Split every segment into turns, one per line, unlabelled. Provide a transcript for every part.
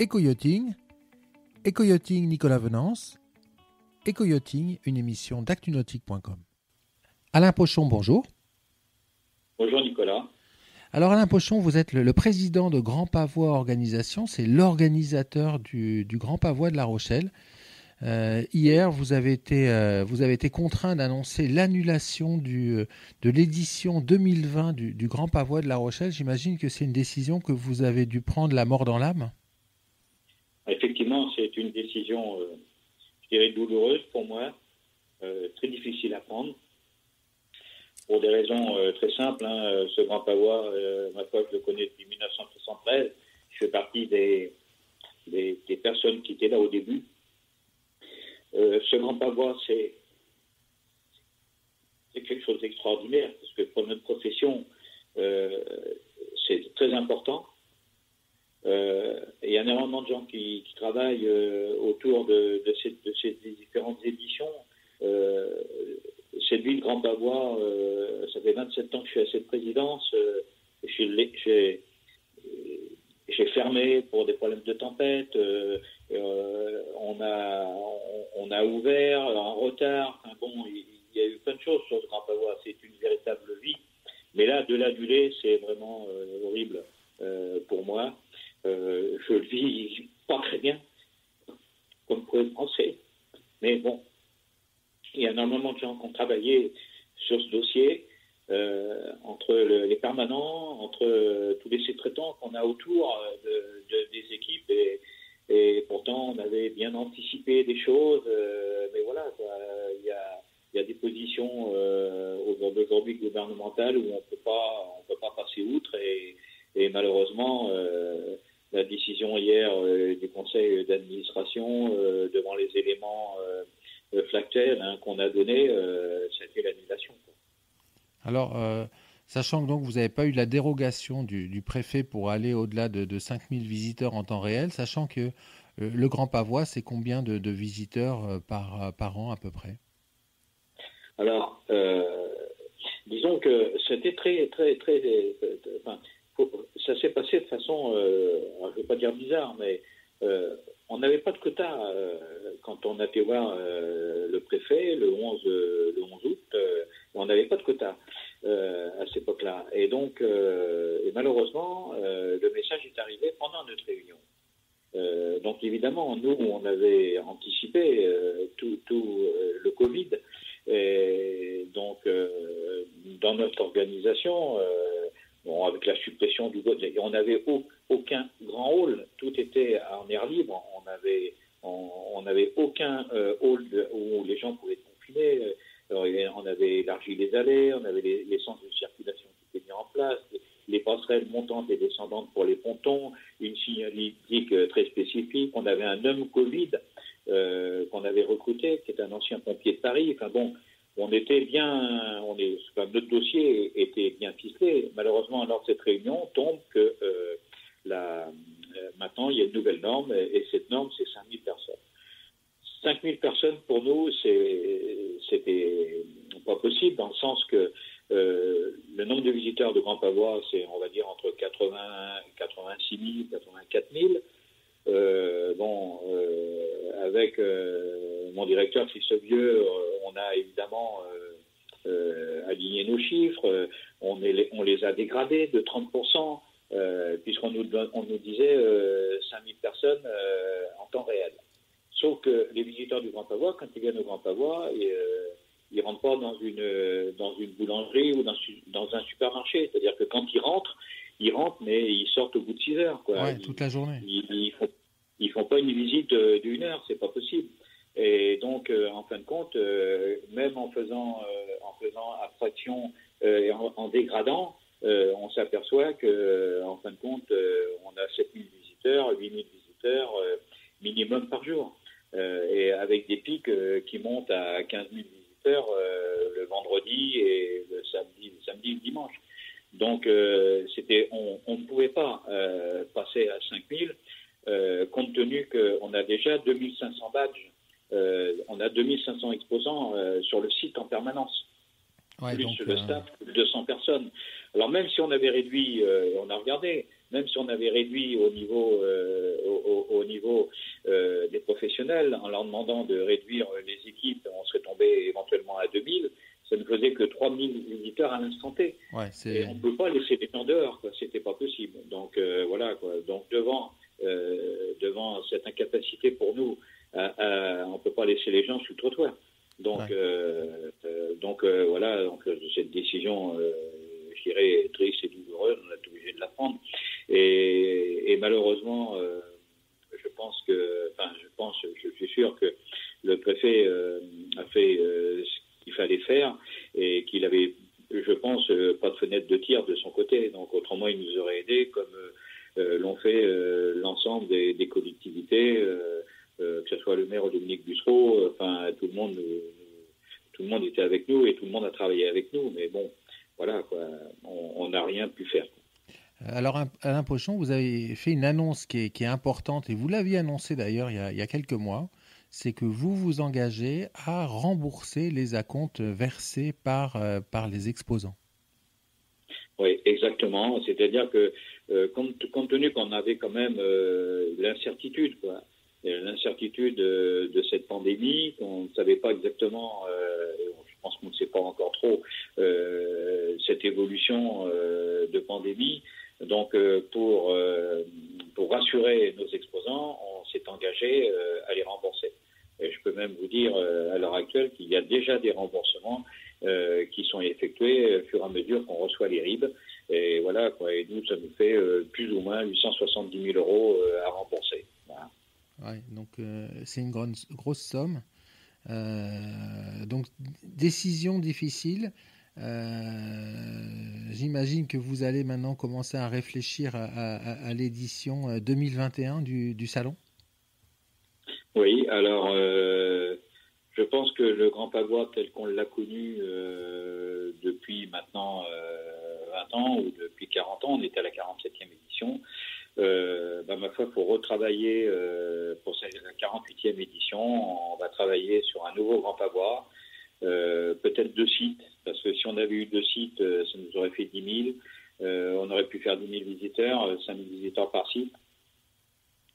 Éco-yachting, Éco-yachting Nicolas Venance, Éco-yachting, une émission d'actunautique.com. Alain Pochon, bonjour.
Bonjour Nicolas.
Alors Alain Pochon, vous êtes le, président de Grand Pavois Organisation, c'est l'organisateur du, Grand Pavois de La Rochelle. Euh, hier, vous avez été, euh, vous avez été contraint d'annoncer l'annulation de l'édition 2020 du, du, Grand Pavois de La Rochelle. J'imagine que c'est une décision que vous avez dû prendre la mort dans l'âme.
C'est une décision, euh, je dirais, douloureuse pour moi, euh, très difficile à prendre, pour des raisons euh, très simples. Hein. Ce grand pavois, ma foi, je le connais depuis 1973. Je fais partie des, des, personnes qui étaient là au début. ce grand pavois, c'est quelque chose d'extraordinaire, parce que pour notre profession, c'est très important. Euh, y a énormément de gens qui, travaillent euh, autour de, ces, différentes éditions. Euh, cette ville Grand Pavois, ça fait 27 ans que je suis à cette présidence. j'ai fermé pour des problèmes de tempête. on, a, on, a ouvert en retard. bon, il, y a eu plein de choses sur ce Grand Pavois. C'est une véritable vie. Mais là, de l'aduler, c'est vraiment horrible pour moi. Euh, je le vis pas très bien, comme vous pouvez le penser. Mais bon, il y a énormément de gens qui ont travaillé sur ce dossier, euh, entre les permanents, entre euh, tous les sous-traitants qu'on a autour des équipes. Et, pourtant, on avait bien anticipé des choses. mais voilà, il y a, des positions aujourd'hui gouvernementales où on ne peut pas passer outre. Et malheureusement, la décision hier euh, du conseil d'administration euh, devant les éléments euh, flactuels hein, qu'on a donnés, c'était l'annulation.
Alors, sachant que donc vous n'avez pas eu la dérogation du, préfet pour aller au-delà de, de 5000 visiteurs en temps réel, sachant que le Grand Pavois, c'est combien de, visiteurs par, par an à peu près?
Alors, disons que c'était très, très, très ça s'est passé de façon, euh, je ne vais pas dire bizarre, mais euh, on n'avait pas de quota euh, quand on a été voir le préfet le 11, le 11 août. on n'avait pas de quota à cette époque-là. Et donc, malheureusement, le message est arrivé pendant notre réunion. donc évidemment, nous, on avait anticipé tout, tout le Covid. Et donc, dans notre organisation, Bon, avec la suppression du vote, on n'avait aucun grand hall, tout était en air libre. On n'avait aucun euh, hall où les gens pouvaient confiner. on avait élargi les allées, on avait les, centres de circulation qui étaient mis en place, les, passerelles montantes et descendantes pour les pontons, une signalétique euh, très spécifique. On avait un homme Covid euh, qu'on avait recruté, qui est un ancien pompier de Paris. Enfin bon, on était bien, on est, notre dossier était bien ficelé. Malheureusement, lors de cette réunion, tombe que euh, la, euh, maintenant il y a une nouvelle norme et, cette norme c'est 5000 personnes. 5000 personnes pour nous, c'était pas possible dans le sens que euh, le nombre de visiteurs de Grand Pavois, c'est on va dire entre 80, 86 000, 84 000. bon, avec mon directeur Christophe Vieux, on a évidemment euh, euh, aligné nos chiffres, on, on, les a dégradés de 30%, euh, puisqu'on nous, on nous disait 5000 personnes en temps réel. Sauf que les visiteurs du Grand Pavois, quand ils viennent au Grand Pavois, ils ne rentrent pas dans une, dans une boulangerie ou dans, dans un supermarché. C'est-à-dire que quand ils rentrent, ils rentrent, mais ils sortent au bout de 6 heures.
Quoi. toute la journée.
Ils ne font, font, pas une visite d'une heure, c'est pas possible. Et donc, euh, en fin de compte, euh, même en faisant, euh, en faisant abstraction et en, dégradant, on s'aperçoit que, en fin de compte, on a 7000 visiteurs, 8000 visiteurs minimum par jour. et avec des pics qui montent à 15 000 visiteurs le vendredi et le samedi, le samedi et le dimanche. Donc, c'était, on, ne pouvait pas passer à 5000 compte tenu qu'on a déjà 2500 badges on a 2500 exposants euh, sur le site en permanence. plus le euh, staff, 200 personnes. Alors même si on avait réduit, on a regardé, même si on avait réduit au niveau, au, niveau des professionnels, en leur demandant de réduire les équipes, on serait tombé éventuellement à 2000 ça ne faisait que 3000 visiteurs à l'instant T. et on ne peut pas laisser les gens dehors, Ce C'était pas possible. Donc euh, voilà, quoi. Donc devant, euh, devant cette incapacité pour nous, on ne peut pas laisser les gens sous le trottoir. Donc, euh, donc voilà, donc cette décision, je dirais triste et douloureuse, on a été obligé de la prendre. Et, et malheureusement, je pense que, enfin, je pense, je suis sûr que le préfet a fait qu'il fallait faire et qu'il avait, je pense, euh, pas de fenêtre de tir de son côté. Donc autrement, il nous aurait aidé comme euh, euh, l'ont fait l'ensemble des, collectivités, que ce soit le maire Dominique Bussereau, enfin tout le monde, tout le monde était avec nous et tout le monde a travaillé avec nous. Mais bon, voilà, quoi, on n'a rien pu faire.
Alors, Alain Pochon, vous avez fait une annonce qui est, importante, et vous l'aviez annoncé d'ailleurs il, il, y a quelques mois c'est que vous vous engagez à rembourser les acomptes versés par, euh, par les exposants.
Oui, exactement. C'est-à-dire que euh, compte, tenu qu'on avait quand même euh, l'incertitude, l'incertitude de, cette pandémie, qu'on ne savait pas exactement, je pense qu'on ne sait pas encore trop, cette évolution de pandémie. Donc, pour, pour rassurer nos exposants, on s'est engagé à les rembourser. Et je peux même vous dire euh, à l'heure actuelle qu'il y a déjà des remboursements euh, qui sont effectués au fur et à mesure qu'on reçoit les RIB. Et voilà. Et nous, ça nous fait euh, plus ou moins 870 000 euros à rembourser.
Voilà. donc c'est une grosse, grosse somme. donc, décision difficile. J'imagine que vous allez maintenant commencer à réfléchir à, l'édition 2021 du, salon.
Oui, alors euh, je pense que le Grand Pavois tel qu'on l'a connu euh, depuis maintenant 20 euh, ans ou depuis 40 ans, on est à la 47e édition, ma foi, retravailler pour la 48e édition. On va travailler sur un nouveau Grand Pavois, peut-être deux sites, parce que si on avait eu deux sites, ça nous aurait fait 10 000. on aurait pu faire 10 000 visiteurs, 5 000 visiteurs par site.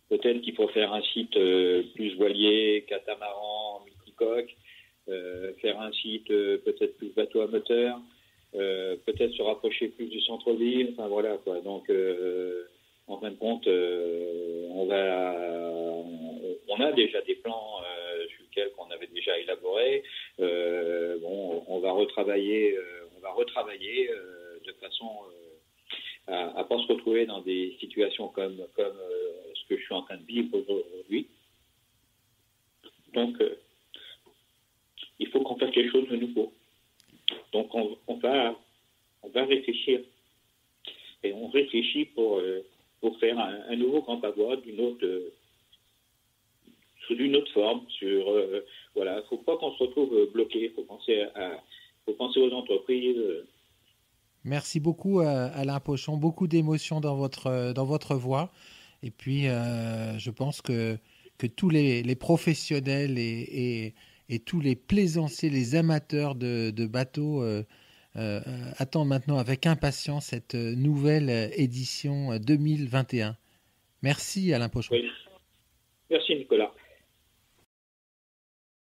Peut-être qu'il faut faire un site euh, plus voilier, catamaran, multicoque, euh, faire un site euh, peut-être plus bateau à moteur, peut-être se rapprocher plus du centre-ville. Enfin voilà quoi. Donc en fin de compte, on va, on a déjà des plans sur lesquels on avait déjà élaboré. bon, on va retravailler, on va retravailler de façon à, ne pas se retrouver dans des situations comme comme que je suis en train de vivre aujourd'hui. Donc, euh, il faut qu'on fasse quelque chose de nouveau. Donc, on, va, on va réfléchir. Et on réfléchit pour, euh, pour faire un, nouveau grand pavois d'une autre, sous une autre forme. Sur, euh, voilà, faut pas qu'on se retrouve bloqué. Il faut penser à, faut penser aux entreprises.
Merci beaucoup, Alain Pochon. Beaucoup d'émotions dans votre, dans votre voix. Et puis, euh, je pense que, que tous les, professionnels et, et, tous les plaisanciers, les amateurs de, bateaux euh, euh, attendent maintenant avec impatience cette nouvelle édition 2021. Merci Alain Pochon.
Merci Nicolas.